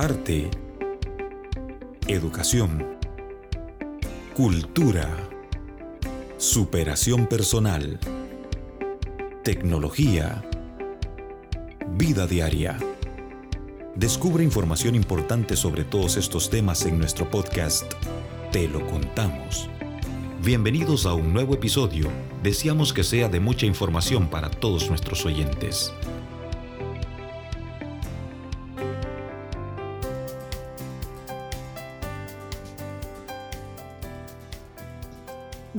arte, educación, cultura, superación personal, tecnología, vida diaria. Descubre información importante sobre todos estos temas en nuestro podcast Te lo contamos. Bienvenidos a un nuevo episodio. Deseamos que sea de mucha información para todos nuestros oyentes.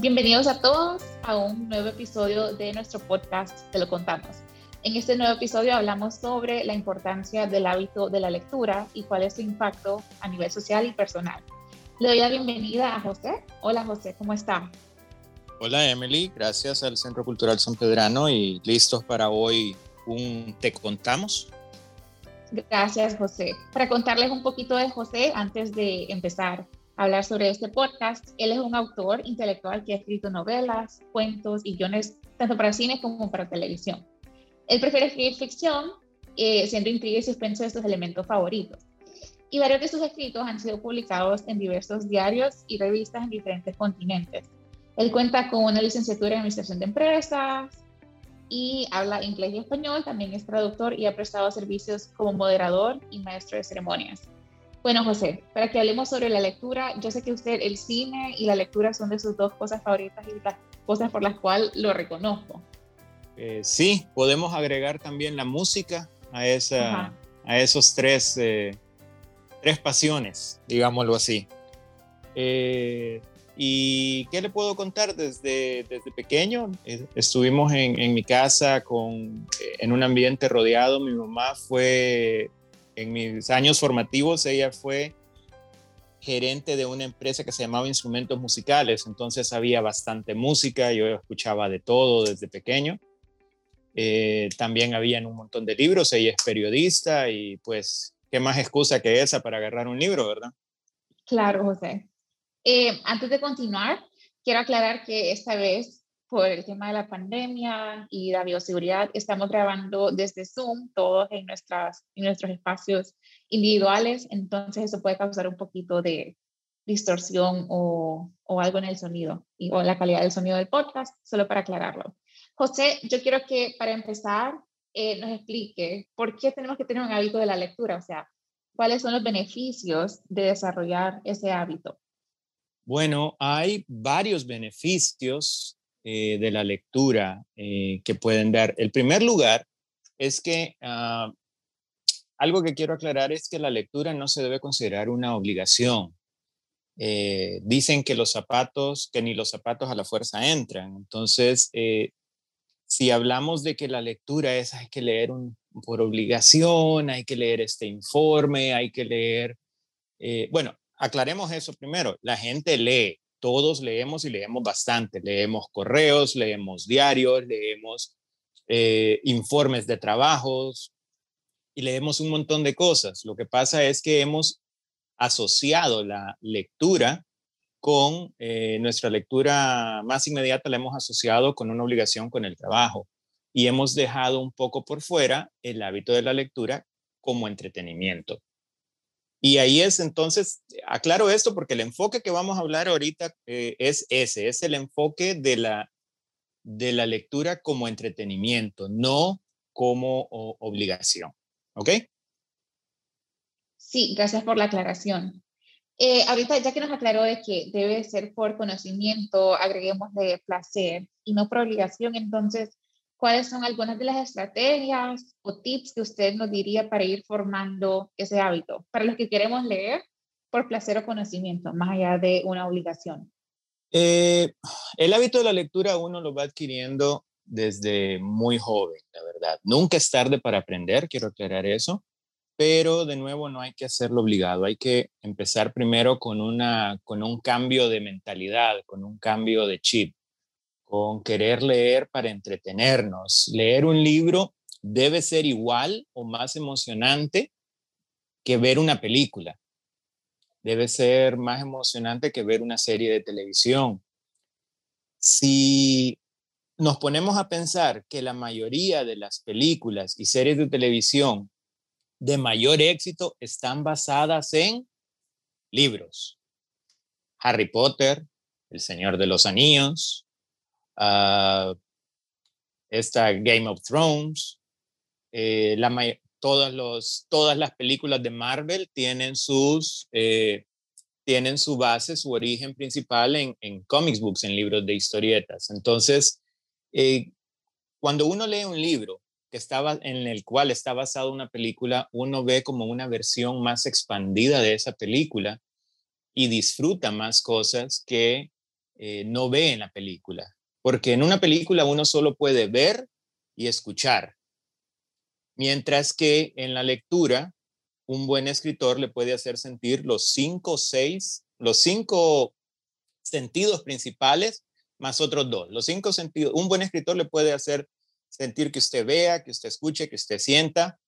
Bienvenidos a todos a un nuevo episodio de nuestro podcast Te lo contamos. En este nuevo episodio hablamos sobre la importancia del hábito de la lectura y cuál es su impacto a nivel social y personal. Le doy la bienvenida a José. Hola José, ¿cómo está? Hola Emily, gracias al Centro Cultural San Pedrano y listos para hoy un Te contamos. Gracias José. Para contarles un poquito de José antes de empezar hablar sobre este podcast. Él es un autor intelectual que ha escrito novelas, cuentos y guiones tanto para cine como para televisión. Él prefiere escribir ficción, eh, siendo intriga y suspenso de sus elementos favoritos. Y varios de sus escritos han sido publicados en diversos diarios y revistas en diferentes continentes. Él cuenta con una licenciatura en Administración de Empresas y habla inglés y español. También es traductor y ha prestado servicios como moderador y maestro de ceremonias. Bueno, José, para que hablemos sobre la lectura, yo sé que usted el cine y la lectura son de sus dos cosas favoritas y las cosas por las cuales lo reconozco. Eh, sí, podemos agregar también la música a, esa, a esos tres, eh, tres pasiones, digámoslo así. Eh, ¿Y qué le puedo contar? Desde, desde pequeño estuvimos en, en mi casa con, en un ambiente rodeado. Mi mamá fue en mis años formativos ella fue gerente de una empresa que se llamaba Instrumentos Musicales, entonces había bastante música, yo escuchaba de todo desde pequeño. Eh, también habían un montón de libros, ella es periodista y pues, ¿qué más excusa que esa para agarrar un libro, verdad? Claro, José. Eh, antes de continuar, quiero aclarar que esta vez por el tema de la pandemia y la bioseguridad, estamos grabando desde Zoom, todos en, nuestras, en nuestros espacios individuales, entonces eso puede causar un poquito de distorsión o, o algo en el sonido y, o la calidad del sonido del podcast, solo para aclararlo. José, yo quiero que para empezar eh, nos explique por qué tenemos que tener un hábito de la lectura, o sea, cuáles son los beneficios de desarrollar ese hábito. Bueno, hay varios beneficios eh, de la lectura eh, que pueden dar. El primer lugar es que ah, algo que quiero aclarar es que la lectura no se debe considerar una obligación. Eh, dicen que los zapatos, que ni los zapatos a la fuerza entran. Entonces, si hablamos de que la lectura es, hay que leer por obligación, hay que leer este informe, hay que leer, bueno, aclaremos eso primero. La gente lee, todos leemos y leemos bastante. Leemos correos, leemos diarios, leemos eh, informes de trabajos y leemos un montón de cosas. Lo que pasa es que hemos asociado la lectura con eh, nuestra lectura más inmediata, la hemos asociado con una obligación con el trabajo y hemos dejado un poco por fuera el hábito de la lectura como entretenimiento. Y ahí es entonces, aclaro esto porque el enfoque que vamos a hablar ahorita eh, es ese, es el enfoque de la, de la lectura como entretenimiento, no como obligación. ¿Ok? Sí, gracias por la aclaración. Eh, ahorita ya que nos aclaró de que debe ser por conocimiento, agreguemos de placer y no por obligación, entonces, ¿cuáles son algunas de las estrategias o tips que usted nos diría para ir formando ese hábito? Para los que queremos leer por placer o conocimiento, más allá de una obligación. Eh, el hábito de la lectura uno lo va adquiriendo desde muy joven, la verdad. Nunca es tarde para aprender, quiero aclarar eso, pero de nuevo no hay que hacerlo obligado, hay que empezar primero con, una, con un cambio de mentalidad, con un cambio de chip con querer leer para entretenernos. Leer un libro debe ser igual o más emocionante que ver una película. Debe ser más emocionante que ver una serie de televisión. Si nos ponemos a pensar que la mayoría de las películas y series de televisión de mayor éxito están basadas en libros. Harry Potter, El Señor de los Anillos, uh, esta Game of Thrones, eh, todas, las películas de Marvel tienen, sus, eh, tienen su base, su origen principal en, comics books, en libros de historietas. Entonces, eh, cuando uno lee un libro que estaba, en el cual está basado una película, uno ve como una versión más expandida de esa película y disfruta más cosas que eh, no ve en la película. Porque en una película uno solo puede ver y escuchar, mientras que en la lectura un buen escritor le puede hacer sentir los cinco, seis, los cinco sentidos principales más otros dos. Los cinco sentidos, un buen escritor le puede hacer sentir que usted vea, que usted escuche, que usted sienta,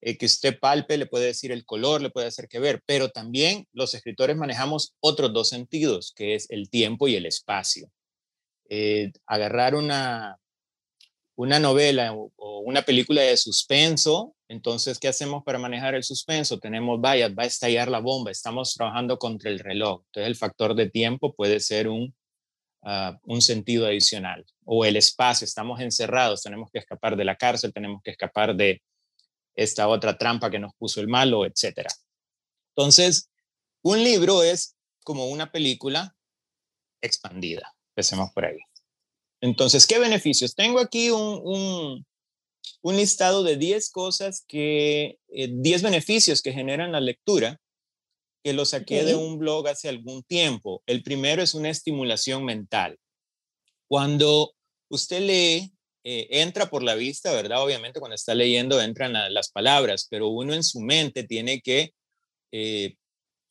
eh, que usted palpe, le puede decir el color, le puede hacer que ver, pero también los escritores manejamos otros dos sentidos, que es el tiempo y el espacio. Eh, agarrar una, una novela o, una película de suspenso, entonces, ¿qué hacemos para manejar el suspenso? Tenemos, vaya, va a estallar la bomba, estamos trabajando contra el reloj. Entonces, el factor de tiempo puede ser un, ah, un sentido adicional. O el espacio, estamos encerrados, tenemos que escapar de la cárcel, tenemos que escapar de esta otra trampa que nos puso el malo, etc. Entonces, un libro es como una película expandida. Empecemos por ahí. Entonces, ¿qué beneficios? Tengo aquí un, un, listado de 10 cosas que, 10 eh, beneficios que generan la lectura, que lo saqué de un blog hace algún tiempo. El primero es una estimulación mental. Cuando usted lee, eh, entra por la vista, ¿verdad? Obviamente cuando está leyendo entran las palabras, pero uno en su mente tiene que eh,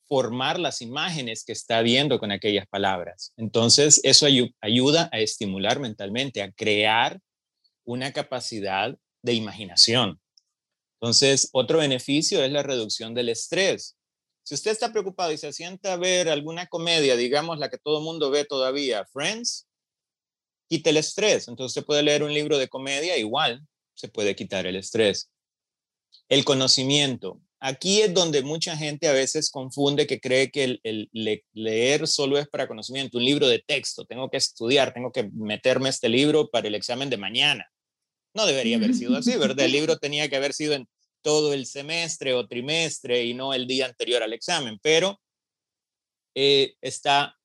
formar las imágenes que está viendo con aquellas palabras. Entonces, eso ayuda a estimular mentalmente, a crear una capacidad de imaginación. Entonces, otro beneficio es la reducción del estrés. Si usted está preocupado y se sienta a ver alguna comedia, digamos la que todo el mundo ve todavía, Friends, quite el estrés. Entonces, usted puede leer un libro de comedia, igual se puede quitar el estrés. El conocimiento. Aquí es donde mucha gente a veces confunde que cree que el, leer solo es para conocimiento, un libro de texto, tengo que estudiar, tengo que meterme este libro para el examen de mañana. No debería haber sido así, ¿verdad? El libro tenía que haber sido en todo el semestre o trimestre y no el día anterior al examen, pero eh, está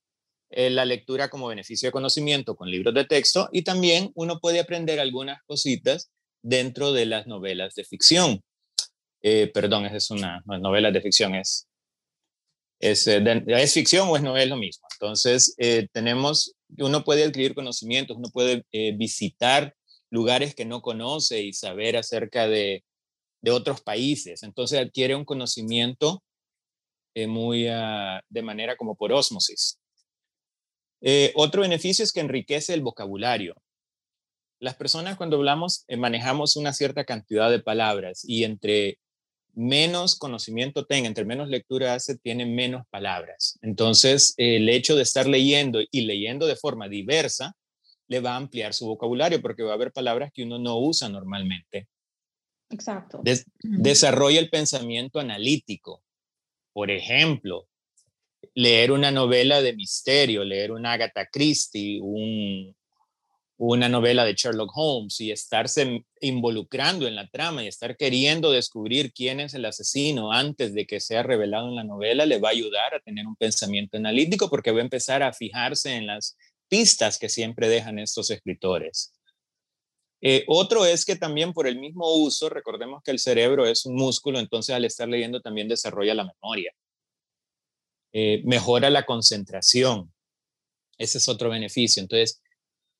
eh, la lectura como beneficio de conocimiento con libros de texto y también uno puede aprender algunas cositas dentro de las novelas de ficción. Eh, perdón, es una novela de ficción, es, es, eh, ficción o es novela lo mismo. Entonces, eh, tenemos, uno puede adquirir conocimientos, uno puede visitar lugares que no conoce y saber acerca de, de otros países. Entonces, adquiere un conocimiento muy ah, de manera como por osmosis. otro beneficio es que enriquece el vocabulario. Las personas cuando hablamos manejamos una cierta cantidad de palabras y entre menos conocimiento tenga, entre menos lectura hace, tiene menos palabras. Entonces, el hecho de estar leyendo y leyendo de forma diversa le va a ampliar su vocabulario porque va a haber palabras que uno no usa normalmente. Exacto. Desarrolla el pensamiento analítico. Por ejemplo, leer una novela de misterio, leer un Agatha Christie, un, una novela de Sherlock Holmes y estarse involucrando en la trama y estar queriendo descubrir quién es el asesino antes de que sea revelado en la novela le va a ayudar a tener un pensamiento analítico porque va a empezar a fijarse en las pistas que siempre dejan estos escritores. Eh, otro es que también por el mismo uso, recordemos que el cerebro es un músculo, entonces al estar leyendo también desarrolla la memoria. Eh, mejora la concentración. Ese es otro beneficio. Entonces,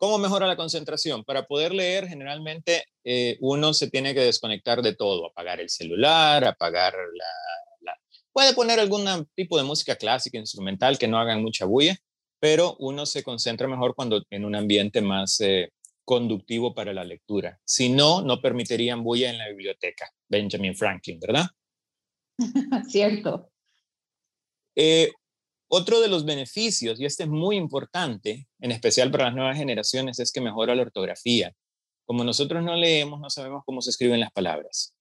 ¿Cómo mejora la concentración? Para poder leer, generalmente eh, uno se tiene que desconectar de todo, apagar el celular, apagar la, Puede poner algún tipo de música clásica, instrumental, que no hagan mucha bulla, pero uno se concentra mejor cuando en un ambiente más eh, conductivo para la lectura. Si no, no permitirían bulla en la biblioteca. Benjamin Franklin, ¿verdad? Cierto. Eh, otro de los beneficios, y este es muy importante, en especial para las nuevas generaciones, es que mejora la ortografía. Como nosotros no leemos, no sabemos cómo se escriben las palabras.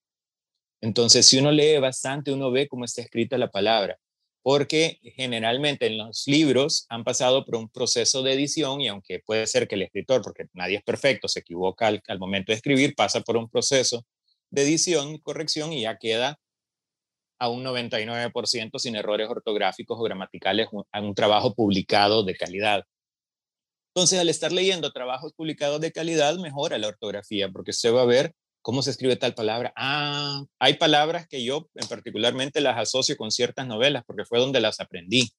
Entonces, si uno lee bastante, uno ve cómo está escrita la palabra, porque generalmente en los libros han pasado por un proceso de edición y aunque puede ser que el escritor, porque nadie es perfecto, se equivoca al, al momento de escribir, pasa por un proceso de edición corrección y ya queda a un 99% sin errores ortográficos o gramaticales, a un trabajo publicado de calidad. Entonces, al estar leyendo trabajos publicados de calidad, mejora la ortografía, porque se va a ver cómo se escribe tal palabra. Ah, hay palabras que yo en particularmente las asocio con ciertas novelas, porque fue donde las aprendí.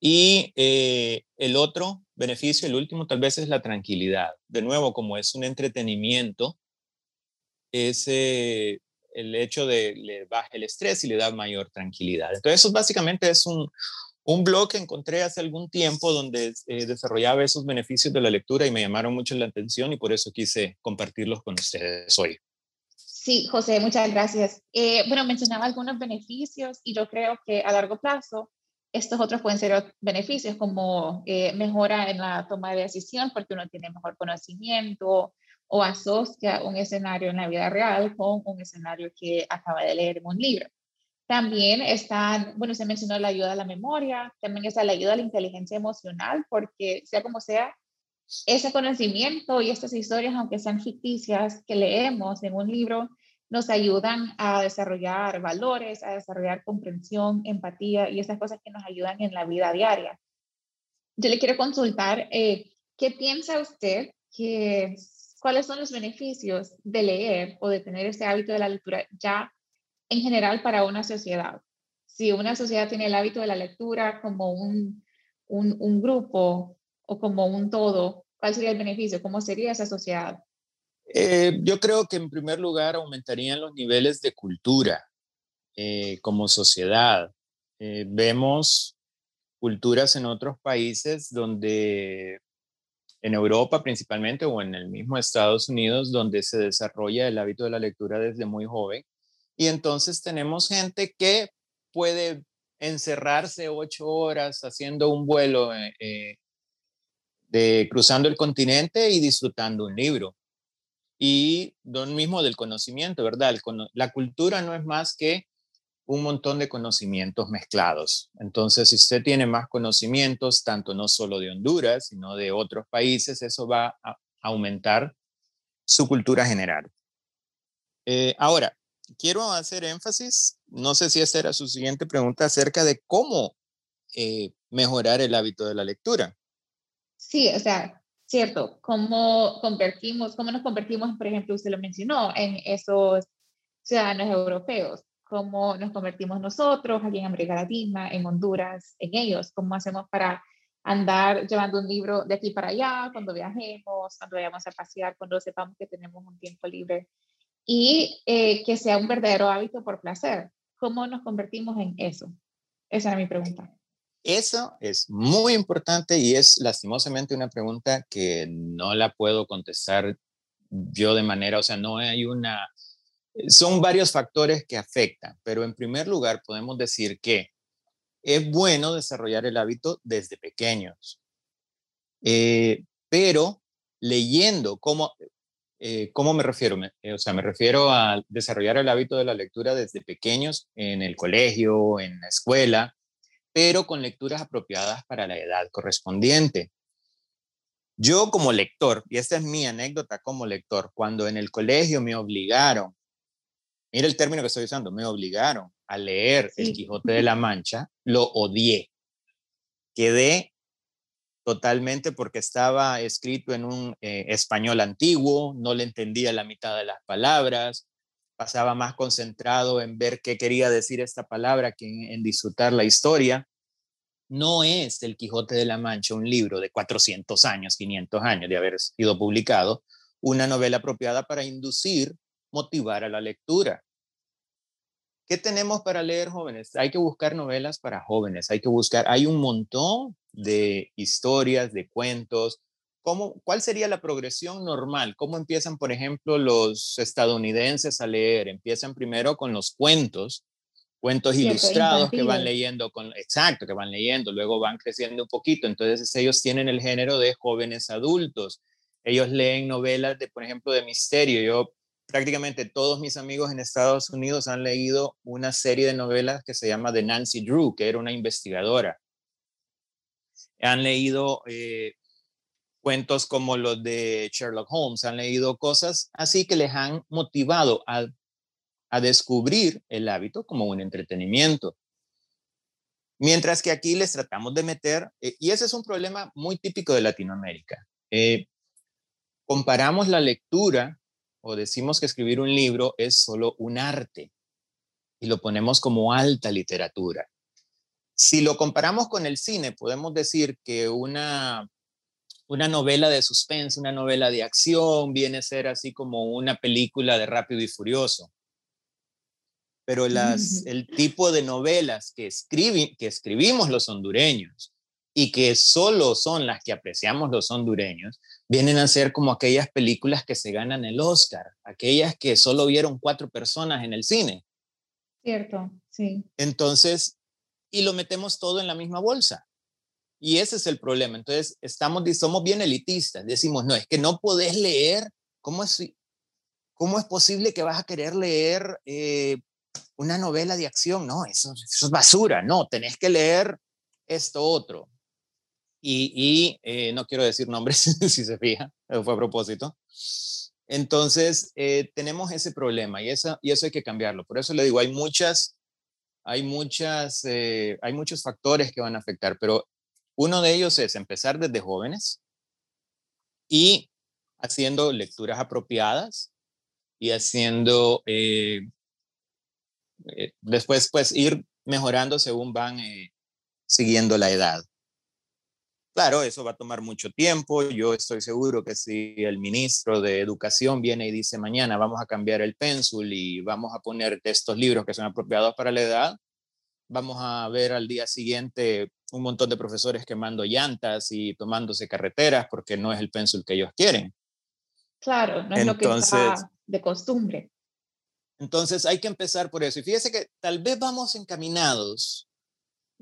Y eh, el otro beneficio, el último tal vez es la tranquilidad. De nuevo, como es un entretenimiento, es eh, el hecho de le baja el estrés y le da mayor tranquilidad. Entonces, eso básicamente es un, un blog que encontré hace algún tiempo donde eh, desarrollaba esos beneficios de la lectura y me llamaron mucho la atención y por eso quise compartirlos con ustedes hoy. Sí, José, muchas gracias. Eh, bueno, mencionaba algunos beneficios y yo creo que a largo plazo estos otros pueden ser beneficios como eh, mejora en la toma de decisión porque uno tiene mejor conocimiento o asocia un escenario en la vida real con un escenario que acaba de leer en un libro. También están, bueno, se mencionó la ayuda a la memoria, también está la ayuda a la inteligencia emocional, porque sea como sea, ese conocimiento y estas historias, aunque sean ficticias, que leemos en un libro, nos ayudan a desarrollar valores, a desarrollar comprensión, empatía y esas cosas que nos ayudan en la vida diaria. Yo le quiero consultar, eh, ¿qué piensa usted que, cuáles son los beneficios de leer o de tener ese hábito de la lectura ya en general para una sociedad. Si una sociedad tiene el hábito de la lectura como un, un, grupo o como un todo, ¿cuál sería el beneficio? ¿Cómo sería esa sociedad? Eh, yo creo que en primer lugar aumentarían los niveles de cultura eh, como sociedad. Eh, vemos culturas en otros países donde, en Europa principalmente o en el mismo Estados Unidos, donde se desarrolla el hábito de la lectura desde muy joven y entonces tenemos gente que puede encerrarse ocho horas haciendo un vuelo eh, eh, de cruzando el continente y disfrutando un libro. Y lo mismo del conocimiento, ¿verdad? la cultura no es más que un montón de conocimientos mezclados. Entonces, si usted tiene más conocimientos, tanto no solo de Honduras, sino de otros países, eso va a aumentar su cultura general. Eh, ahora, quiero hacer énfasis, no sé si esta era su siguiente pregunta, acerca de cómo eh, mejorar el hábito de la lectura. Sí, o sea, cierto, cómo convertimos, cómo nos convertimos, por ejemplo, usted lo mencionó, en esos ciudadanos europeos, cómo nos convertimos nosotros aquí en América Latina, en Honduras, en ellos, cómo hacemos para andar llevando un libro de aquí para allá, cuando viajemos, cuando vayamos a pasear, cuando sepamos que tenemos un tiempo libre y eh, que sea un verdadero hábito por placer. ¿Cómo nos convertimos en eso? Esa era mi pregunta. Eso es muy importante y es lastimosamente una pregunta que no la puedo contestar yo de manera, o sea, no hay una, son varios factores que afectan, pero en primer lugar podemos decir que es bueno desarrollar el hábito desde pequeños, eh, pero leyendo, como eh, ¿Cómo me refiero? Eh, o sea, me refiero a desarrollar el hábito de la lectura desde pequeños, en el colegio, en la escuela, pero con lecturas apropiadas para la edad correspondiente. Yo como lector, y esta es mi anécdota como lector, cuando en el colegio me obligaron, mira el término que estoy usando, me obligaron a leer El Quijote de la Mancha, lo odié. Quedé totalmente porque estaba escrito en un eh, español antiguo, no le entendía la mitad de las palabras, pasaba más concentrado en ver qué quería decir esta palabra que en, disfrutar la historia. No es El Quijote de la Mancha un libro de 400 años, 500 años de haber sido publicado, una novela apropiada para inducir, motivar a la lectura. ¿Qué tenemos para leer jóvenes? Hay que buscar novelas para jóvenes, hay que buscar, hay un montón de historias, de cuentos. ¿Cómo, ¿Cuál sería la progresión normal? ¿Cómo empiezan, por ejemplo, los estadounidenses a leer? Empiezan primero con los cuentos, cuentos ilustrados que van leyendo, con, exacto, que van leyendo, luego van creciendo un poquito. Entonces ellos tienen el género de jóvenes adultos. Ellos leen novelas de, por ejemplo, de misterio. Yo prácticamente todos mis amigos en Estados Unidos han leído una serie de novelas que se llama The Nancy Drew, que era una investigadora. Han leído eh, cuentos como los de Sherlock Holmes, han leído cosas así que les han motivado a, a descubrir el hábito como un entretenimiento. Mientras que aquí les tratamos de meter, eh, y ese es un problema muy típico de Latinoamérica. Eh, comparamos la lectura o decimos que escribir un libro es solo un arte y lo ponemos como alta literatura. Si lo comparamos con el cine, podemos decir que una, una novela de suspense, una novela de acción, viene a ser así como una película de Rápido y Furioso. Pero las, el tipo de novelas que, que escribimos los hondureños y que solo son las que apreciamos los hondureños, vienen a ser como aquellas películas que se ganan el Oscar, aquellas que solo vieron cuatro personas en el cine. Cierto, sí. Entonces, y lo metemos todo en la misma bolsa. Y ese es el problema. Entonces, estamos, somos bien elitistas. Decimos, no, es que no podés leer. ¿Cómo es, cómo es posible que vas a querer leer eh, una novela de acción? No, eso, eso, es basura. No, tenés que leer esto otro y, eh, no quiero decir nombres si se fija, fue a propósito. Entonces, eh, tenemos ese problema y, esa, y eso hay que cambiarlo. Por eso le digo, hay muchas, hay muchas, eh, hay muchos factores que van a afectar, pero uno de ellos es empezar desde jóvenes y haciendo lecturas apropiadas y haciendo, después pues ir mejorando según van siguiendo la edad. Claro, eso va a tomar mucho tiempo. Yo estoy seguro que si el ministro de Educación viene y dice mañana vamos a cambiar el pénsul y vamos a poner estos libros que son apropiados para la edad, vamos a ver al día siguiente un montón de profesores quemando llantas y tomándose carreteras porque no es el pénsul que ellos quieren. Claro, no es lo que está de costumbre. Entonces hay que empezar por eso. Y fíjese que tal vez vamos encaminados.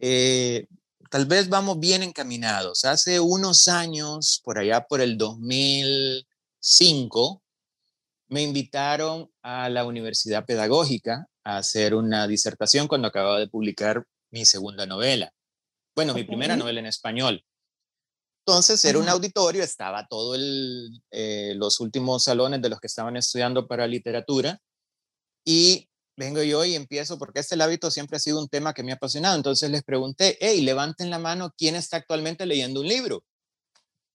Eh, tal vez vamos bien encaminados. Hace unos años, por allá por el 2005, me invitaron a la Universidad Pedagógica a hacer una disertación cuando acababa de publicar mi segunda novela. Bueno, mi primera novela en español. Entonces era un auditorio, estaba todo el, eh, los últimos salones de los que estaban estudiando para literatura y vengo yo y empiezo, porque este el hábito siempre ha sido un tema que me ha apasionado. Entonces les pregunté, hey, levanten la mano, ¿quién está actualmente leyendo un libro?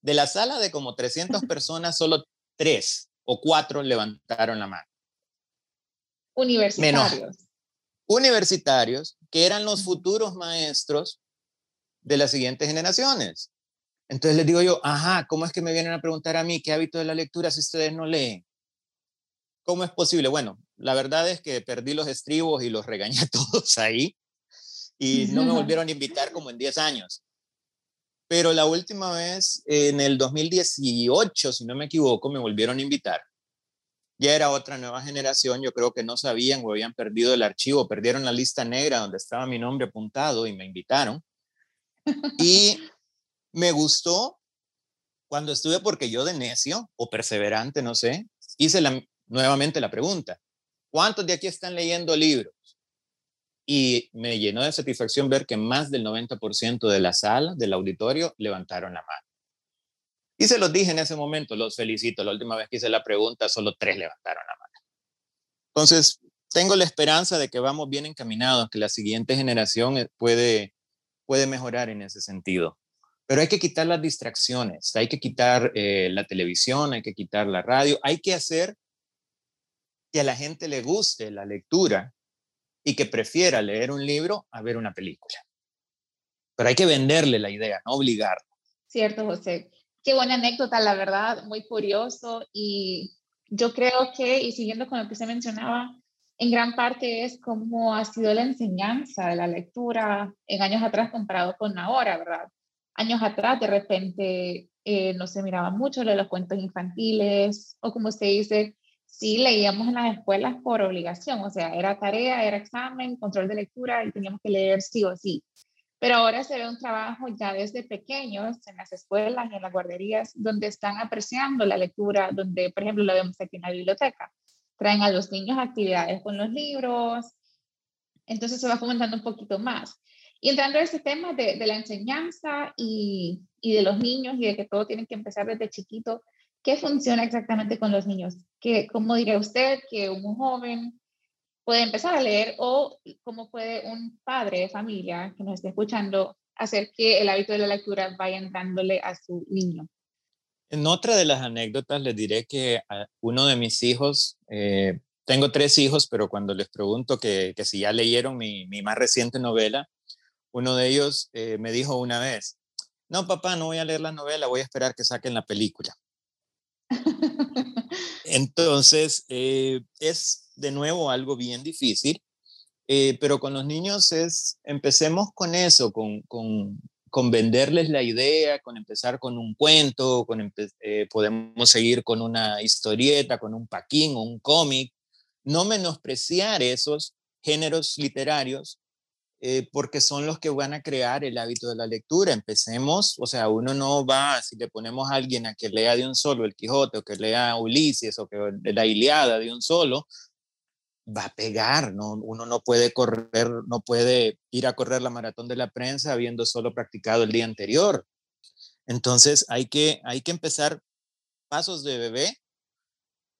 De la sala de como 300 personas, solo tres o cuatro levantaron la mano. Universitarios. universitarios, que eran los futuros maestros de las siguientes generaciones. Entonces les digo yo, ajá, ¿cómo es que me vienen a preguntar a mí qué hábito de la lectura si ustedes no leen? ¿Cómo es posible? Bueno, la verdad es que perdí los estribos y los regañé a todos ahí y no me volvieron a invitar como en 10 años. Pero la última vez, en el 2018, si no me equivoco, me volvieron a invitar. Ya era otra nueva generación, yo creo que no sabían o habían perdido el archivo, perdieron la lista negra donde estaba mi nombre apuntado y me invitaron. Y me gustó cuando estuve, porque yo de necio o perseverante, no sé, hice la, nuevamente la pregunta, ¿cuántos de aquí están leyendo libros? Y me llenó de satisfacción ver que más del 90% de la sala, del auditorio, levantaron la mano. Y se los dije en ese momento, los felicito. La última vez que hice la pregunta, solo tres levantaron la mano. Entonces, tengo la esperanza de que vamos bien encaminados, que la siguiente generación eh, puede, puede mejorar en ese sentido. Pero hay que quitar las distracciones, hay que quitar eh, la televisión, hay que quitar la radio, hay que hacer que a la gente le guste la lectura y que prefiera leer un libro a ver una película. Pero hay que venderle la idea, no obligarlo. Cierto, José. Qué buena anécdota, la verdad, muy curioso. Y yo creo que, y siguiendo con lo que se mencionaba, en gran parte es cómo ha sido la enseñanza de la lectura en años atrás comparado con ahora, ¿verdad? Años atrás, de repente, eh, no se miraba mucho lo de los cuentos infantiles, o como usted dice, sí leíamos en las escuelas por obligación, o sea, era tarea, era examen, control de lectura y teníamos que leer sí o sí. Pero ahora se ve un trabajo ya desde pequeños en las escuelas y en las guarderías donde están apreciando la lectura, donde, por ejemplo, lo vemos aquí en la biblioteca, traen a los niños actividades con los libros, entonces se va fomentando un poquito más. Y entrando a ese tema de, la enseñanza y, de los niños y de que todo tiene que empezar desde chiquito, ¿qué funciona exactamente con los niños? ¿Qué, ¿Cómo diría usted que un joven puede empezar a leer o cómo puede un padre de familia que nos esté escuchando hacer que el hábito de la lectura vaya entrándole a su niño? En otra de las anécdotas les diré que uno de mis hijos, eh, tengo tres hijos, pero cuando les pregunto que, que si ya leyeron mi, mi, más reciente novela, uno de ellos eh, me dijo una vez, no papá, no voy a leer la novela, voy a esperar que saquen la película. Entonces, eh, es de nuevo algo bien difícil, eh, pero con los niños es, empecemos con eso, con, con, con venderles la idea, con empezar con un cuento, con eh, podemos seguir con una historieta, con un paquín o un cómic, no menospreciar esos géneros literarios eh, porque son los que van a crear el hábito de la lectura. Empecemos, o sea, uno no va, si le ponemos a alguien a que lea de un solo el Quijote o que lea Ulises o que la Iliada de un solo, va a pegar, ¿no? Uno no puede correr, no puede ir a correr la maratón de la prensa habiendo solo practicado el día anterior. Entonces hay que, hay que empezar pasos de bebé,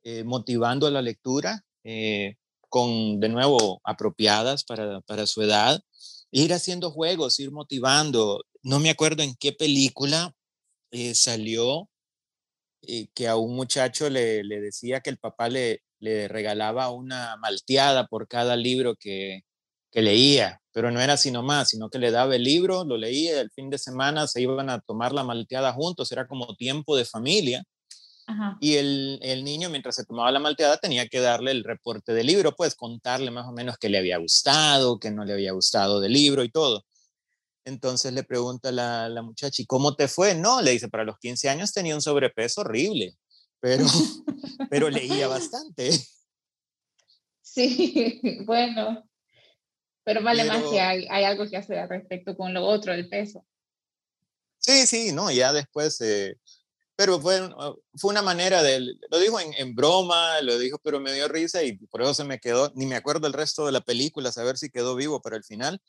eh, motivando a la lectura, eh, con, de nuevo, apropiadas para, para su edad, ir haciendo juegos, ir motivando. No me acuerdo en qué película eh, salió eh, que a un muchacho le, le, decía que el papá le, le regalaba una malteada por cada libro que, que leía, pero no era así nomás, sino que le daba el libro, lo leía, el fin de semana se iban a tomar la malteada juntos, era como tiempo de familia. Y el, el, niño, mientras se tomaba la malteada, tenía que darle el reporte del libro, pues contarle más o menos qué le había gustado, qué no le había gustado del libro y todo. Entonces le pregunta la, la muchacha, ¿y cómo te fue? No, le dice, para los 15 años tenía un sobrepeso horrible, pero, pero leía bastante. Sí, bueno, pero vale pero, más que hay, hay, algo que hacer al respecto con lo otro, el peso. Sí, sí, no, ya después... Eh, pero fue, fue una manera de, lo dijo en, en, broma, lo dijo, pero me dio risa y por eso se me quedó, ni me acuerdo el resto de la película, saber si quedó vivo para el final,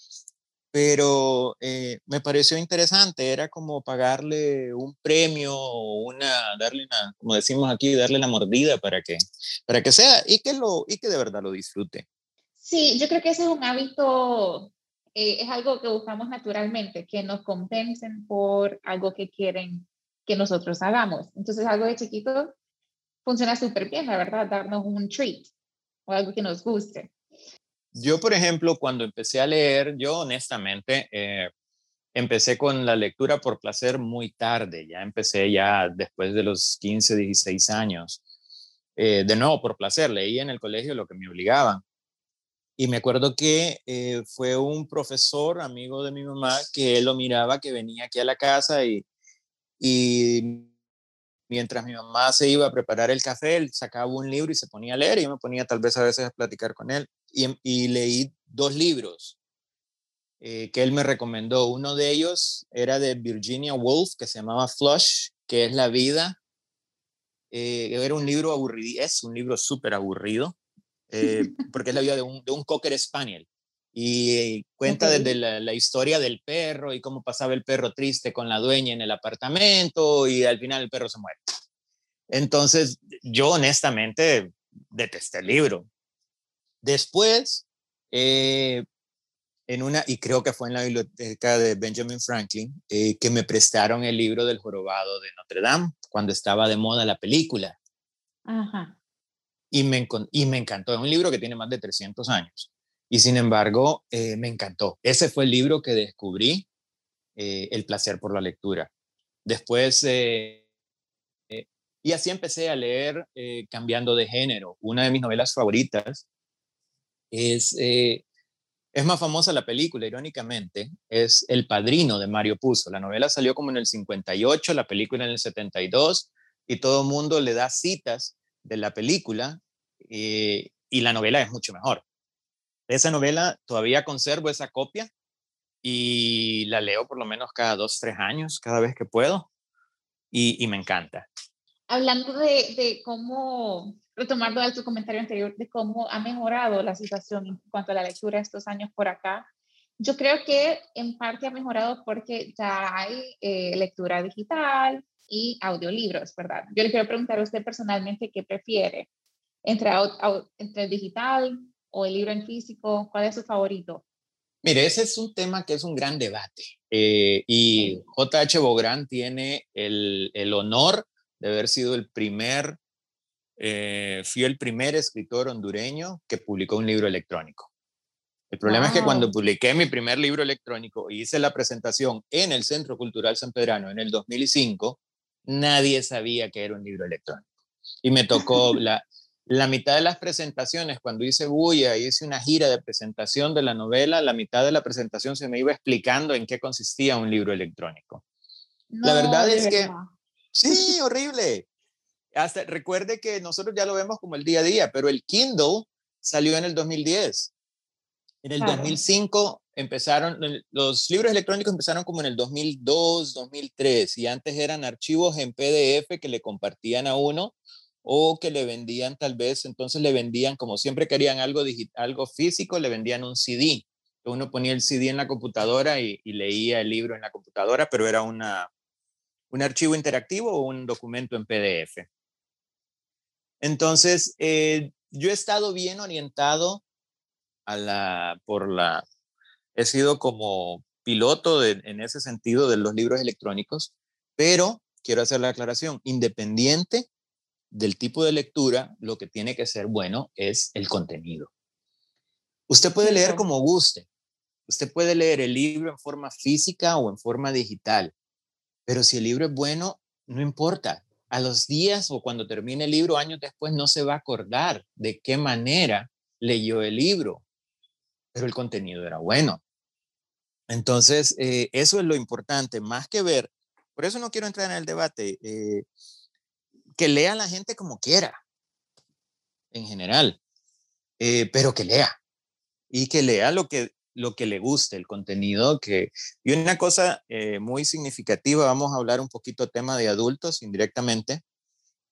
pero eh, me pareció interesante, era como pagarle un premio o una, darle una, como decimos aquí, darle la mordida para que, para que sea y que, lo, y que de verdad lo disfrute. Sí, yo creo que ese es un hábito, eh, es algo que buscamos naturalmente, que nos compensen por algo que quieren que nosotros hagamos. Entonces, algo de chiquito funciona súper bien, la verdad, darnos un treat o algo que nos guste. Yo, por ejemplo, cuando empecé a leer, yo honestamente eh, empecé con la lectura por placer muy tarde, ya empecé ya después de los 15, 16 años. Eh, de nuevo, por placer, leí en el colegio lo que me obligaban. Y me acuerdo que eh, fue un profesor, amigo de mi mamá, que él lo miraba, que venía aquí a la casa y, y mientras mi mamá se iba a preparar el café, él sacaba un libro y se ponía a leer y yo me ponía tal vez a veces a platicar con él. Y, y leí dos libros eh, que él me recomendó. Uno de ellos era de Virginia Woolf, que se llamaba Flush, que es la vida. Eh, era un libro aburrido, es un libro súper aburrido, eh, porque es la vida de un, de un cocker spaniel y cuenta okay. desde la, la, historia del perro y cómo pasaba el perro triste con la dueña en el apartamento y al final el perro se muere. Entonces, yo honestamente detesté el libro. Después, eh, en una, y creo que fue en la biblioteca de Benjamin Franklin, eh, que me prestaron el libro del jorobado de Notre Dame cuando estaba de moda la película. Ajá. Y me, y me encantó. Es un libro que tiene más de 300 años. Y sin embargo, eh, me encantó. Ese fue el libro que descubrí, eh, El placer por la lectura. Después, eh, y así empecé a leer cambiando de género. Una de mis novelas favoritas es, es más famosa la película, irónicamente, es El Padrino de Mario Puzo. La novela salió como en el 58, la película en el 72, y todo el mundo le da citas de la película, y la novela es mucho mejor esa novela todavía conservo esa copia y la leo por lo menos cada dos, tres años, cada vez que puedo, y, y me encanta. hablando de, de cómo, retomando tu comentario anterior, de cómo ha mejorado la situación en cuanto a la lectura estos años por acá, yo creo que en parte ha mejorado porque ya hay eh, lectura digital y audiolibros, ¿verdad? Yo le quiero preguntar a usted personalmente qué prefiere entre, entre el digital o el libro en físico, ¿cuál es su favorito? Mire, ese es un tema que es un gran debate eh, y J.H. Bográn tiene el, el honor de haber sido el primer, eh, fui el primer escritor hondureño que publicó un libro electrónico. El problema es que cuando publiqué mi primer libro electrónico y hice la presentación en el Centro Cultural San Pedrano en el 2005, nadie sabía que era un libro electrónico. Y me tocó la, la mitad de las presentaciones, cuando hice Bulla y hice una gira de presentación de la novela, la mitad de la presentación se me iba explicando en qué consistía un libro electrónico. la verdad es que Sí, horrible. Hasta recuerde que nosotros ya lo vemos como el día a día, pero el Kindle salió en el 2010. En el 2005 empezaron, los libros electrónicos empezaron como en el 2002, 2003, y antes eran archivos en PDF que le compartían a uno o que le vendían tal vez, entonces le vendían, como siempre querían algo, algo físico, le vendían un CD. Uno ponía el CD en la computadora y leía el libro en la computadora, pero era una, un archivo interactivo o un documento en PDF. Entonces, eh, yo he estado bien orientado a la, por la, he sido como piloto en ese sentido de los libros electrónicos, pero quiero hacer la aclaración, independiente del tipo de lectura, lo que tiene que ser bueno es el contenido. Usted puede leer como guste, usted puede leer el libro en forma física o en forma digital, pero si el libro es bueno, no importa. A los días o cuando termine el libro, años después, no se va a acordar de qué manera leyó el libro, pero el contenido era bueno. Entonces, eh, eso es lo importante, más que ver. Por eso no quiero entrar en el debate. Eh, que lea la gente como quiera, en general, eh, pero que lea. Y que lea lo que lo que le guste, el contenido que... Y una cosa eh, muy significativa, vamos a hablar un poquito tema de adultos indirectamente.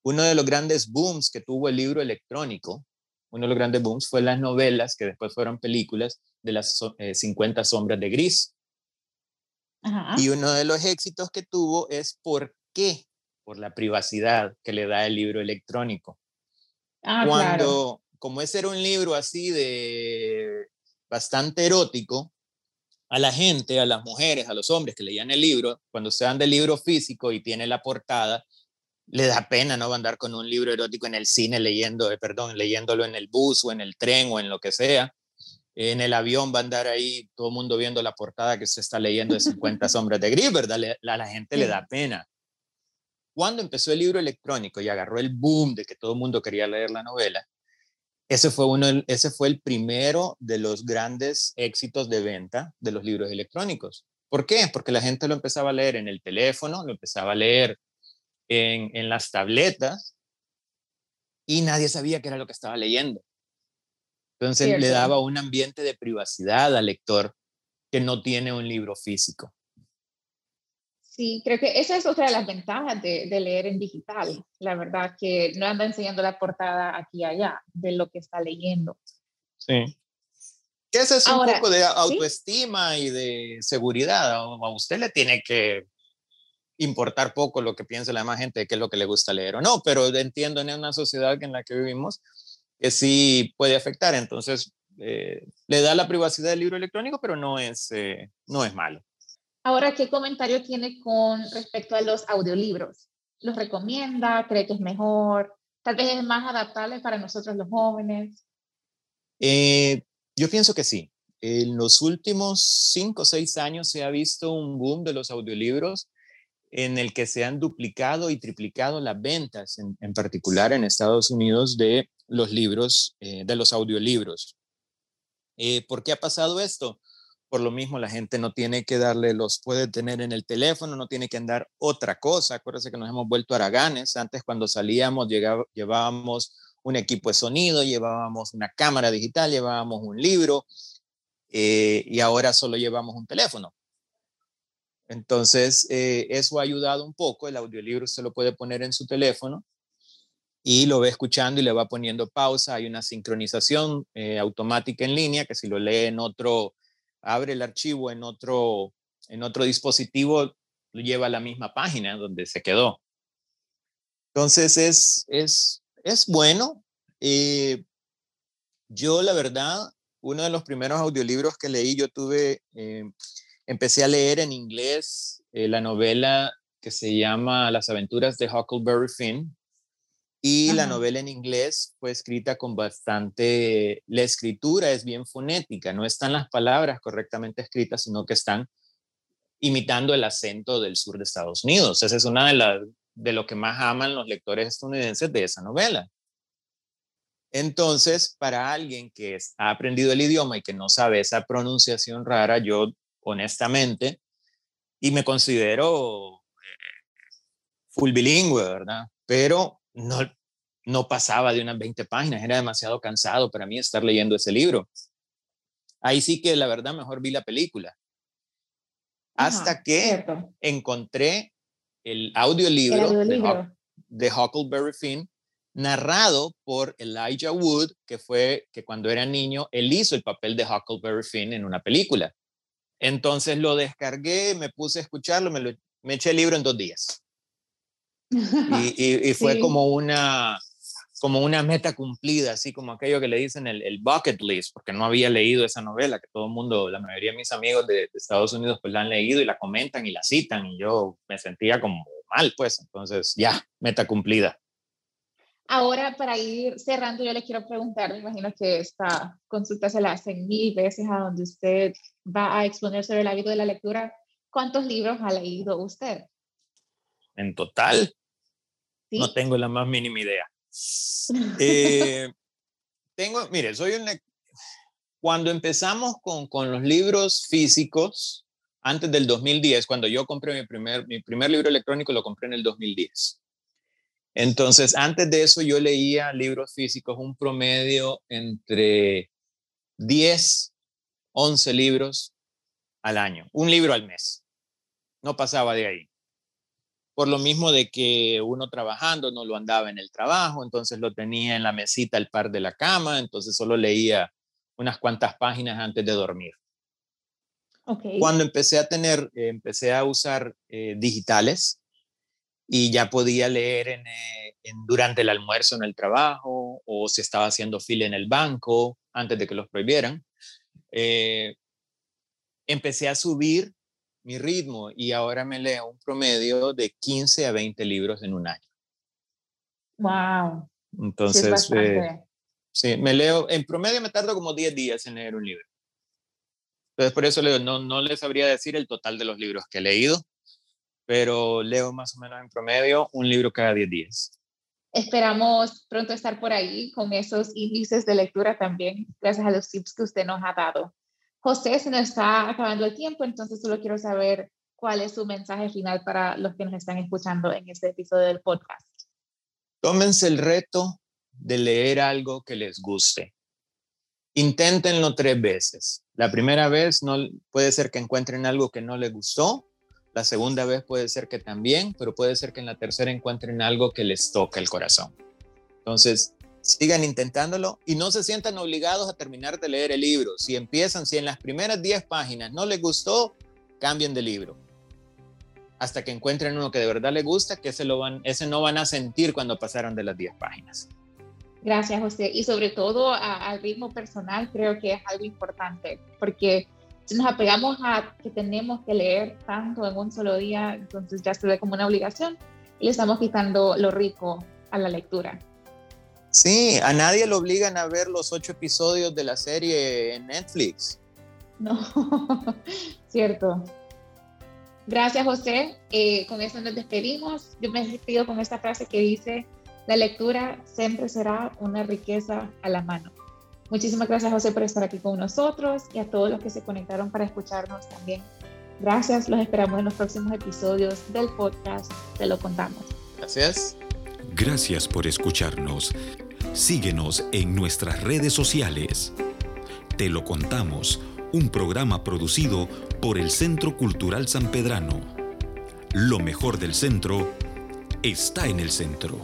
Uno de los grandes booms que tuvo el libro electrónico, uno de los grandes booms fue las novelas que después fueron películas de las 50 eh, sombras de gris. Y uno de los éxitos que tuvo es por qué, por la privacidad que le da el libro electrónico. Ah, Cuando, como ese era un libro así de bastante erótico a la gente, a las mujeres, a los hombres que leían el libro, cuando se dan del libro físico y tiene la portada, le da pena no andar con un libro erótico en el cine leyendo, eh, perdón, leyéndolo en el bus o en el tren o en lo que sea. En el avión va a andar ahí todo el mundo viendo la portada que se está leyendo de 50 sombras de gris, ¿verdad? a la gente le da pena. Cuando empezó el libro electrónico y agarró el boom de que todo el mundo quería leer la novela, ese fue, uno, ese fue el primero de los grandes éxitos de venta de los libros electrónicos. ¿Por qué? Porque la gente lo empezaba a leer en el teléfono, lo empezaba a leer en, en las tabletas y nadie sabía qué era lo que estaba leyendo. Entonces le daba un ambiente de privacidad al lector que no tiene un libro físico. Sí, creo que esa es otra de las ventajas de, leer en digital, la verdad, que no anda enseñando la portada aquí y allá de lo que está leyendo. Sí. Que ese es un poco de autoestima y de seguridad. A usted le tiene que importar poco lo que piense la demás gente de qué es lo que le gusta leer o no, pero entiendo en una sociedad en la que vivimos que sí puede afectar. Entonces, eh, le da la privacidad del libro electrónico, pero no es, eh, no es malo. Ahora, ¿qué comentario tiene con respecto a los audiolibros? ¿Los recomienda? ¿Cree que es mejor? ¿Tal vez es más adaptable para nosotros los jóvenes? Eh, yo pienso que sí. En los últimos cinco o seis años se ha visto un boom de los audiolibros en el que se han duplicado y triplicado las ventas, en, particular en Estados Unidos, de los libros, eh, de los audiolibros. Eh, ¿Por qué ha pasado esto? Por lo mismo, la gente no tiene que darle, los puede tener en el teléfono, no tiene que andar otra cosa. Acuérdense que nos hemos vuelto araganes. Antes, cuando salíamos, llevábamos un equipo de sonido, llevábamos una cámara digital, llevábamos un libro eh, y ahora solo llevamos un teléfono. Entonces, eh, eso ha ayudado un poco. El audiolibro se lo puede poner en su teléfono y lo ve escuchando y le va poniendo pausa. Hay una sincronización eh, automática en línea que si lo lee en otro, abre el archivo en otro, en otro dispositivo, lo lleva a la misma página donde se quedó. Entonces es, es, es bueno. Eh, yo, la verdad, uno de los primeros audiolibros que leí, yo tuve, eh, empecé a leer en inglés la novela que se llama Las aventuras de Huckleberry Finn, y la novela en inglés fue escrita con bastante, la escritura es bien fonética, no están las palabras correctamente escritas, sino que están imitando el acento del sur de Estados Unidos. Esa es una de las de lo que más aman los lectores estadounidenses de esa novela. Entonces, para alguien que ha aprendido el idioma y que no sabe esa pronunciación rara, yo honestamente, y me considero eh, full bilingüe, ¿verdad? Pero no, no pasaba de unas 20 páginas, era demasiado cansado para mí estar leyendo ese libro. Ahí sí que la verdad mejor vi la película. Hasta que encontré el audiolibro, De, Huckleberry Finn, narrado por Elijah Wood, que fue que cuando era niño, él hizo el papel de Huckleberry Finn en una película. Entonces lo descargué, me puse a escucharlo, me, me eché el libro en dos días. Y, fue como una como una meta cumplida, así como aquello que le dicen el, el, bucket list, porque no había leído esa novela, que todo el mundo, la mayoría de mis amigos de, Estados Unidos, pues la han leído y la comentan y la citan, y yo me sentía como mal, pues, entonces ya, meta cumplida. Ahora, para ir cerrando, yo le quiero preguntar, me imagino que esta consulta se la hacen mil veces a donde usted va a exponer sobre el hábito de la lectura. ¿Cuántos libros ha leído usted? En total, no tengo la más mínima idea. Eh, tengo, mire, soy un... Cuando empezamos con, con los libros físicos, antes del 2010, cuando yo compré mi primer, mi primer libro electrónico, lo compré en el 2010. Entonces, antes de eso, yo leía libros físicos, un promedio entre 10, 11 libros al año, un libro al mes. No pasaba de ahí por lo mismo de que uno trabajando no lo andaba en el trabajo, entonces lo tenía en la mesita al par de la cama, entonces solo leía unas cuantas páginas antes de dormir. Cuando empecé a tener, eh, empecé a usar eh, digitales y ya podía leer eh, en, durante el almuerzo en el trabajo o si estaba haciendo fila en el banco antes de que los prohibieran, empecé a subir mi ritmo y ahora me leo un promedio de 15 a 20 libros en un año. Wow. Entonces, sí, eh, me leo, en promedio me tardo como 10 días en leer un libro. Entonces, por eso leo, no, no les sabría decir el total de los libros que he leído, pero leo más o menos en promedio un libro cada 10 días. Esperamos pronto estar por ahí con esos índices de lectura también, gracias a los tips que usted nos ha dado. José, se nos está acabando el tiempo, entonces solo quiero saber cuál es su mensaje final para los que nos están escuchando en este episodio del podcast. Tómense el reto de leer algo que les guste. Inténtenlo tres veces. La primera vez no puede ser que encuentren algo que no les gustó. La segunda vez puede ser que también, pero puede ser que en la tercera encuentren algo que les toque el corazón. Entonces, sigan intentándolo y no se sientan obligados a terminar de leer el libro. Si empiezan, si en las primeras 10 páginas no les gustó, cambien de libro. Hasta que encuentren uno que de verdad les gusta, que ese, lo van, ese no van a sentir cuando pasaron de las 10 páginas. Gracias, José. Y sobre todo al ritmo personal, creo que es algo importante, porque si nos apegamos a que tenemos que leer tanto en un solo día, entonces ya se ve como una obligación y le estamos quitando lo rico a la lectura. Sí, a nadie lo obligan a ver los ocho episodios de la serie en Netflix. No, cierto. Gracias, José. Eh, con eso nos despedimos. Yo me despido con esta frase que dice, la lectura siempre será una riqueza a la mano. Muchísimas gracias, José, por estar aquí con nosotros y a todos los que se conectaron para escucharnos también. Gracias, los esperamos en los próximos episodios del podcast Te lo contamos. Gracias. Gracias por escucharnos. Síguenos en nuestras redes sociales. Te lo contamos, un programa producido por el Centro Cultural San Pedrano. Lo mejor del centro está en el centro.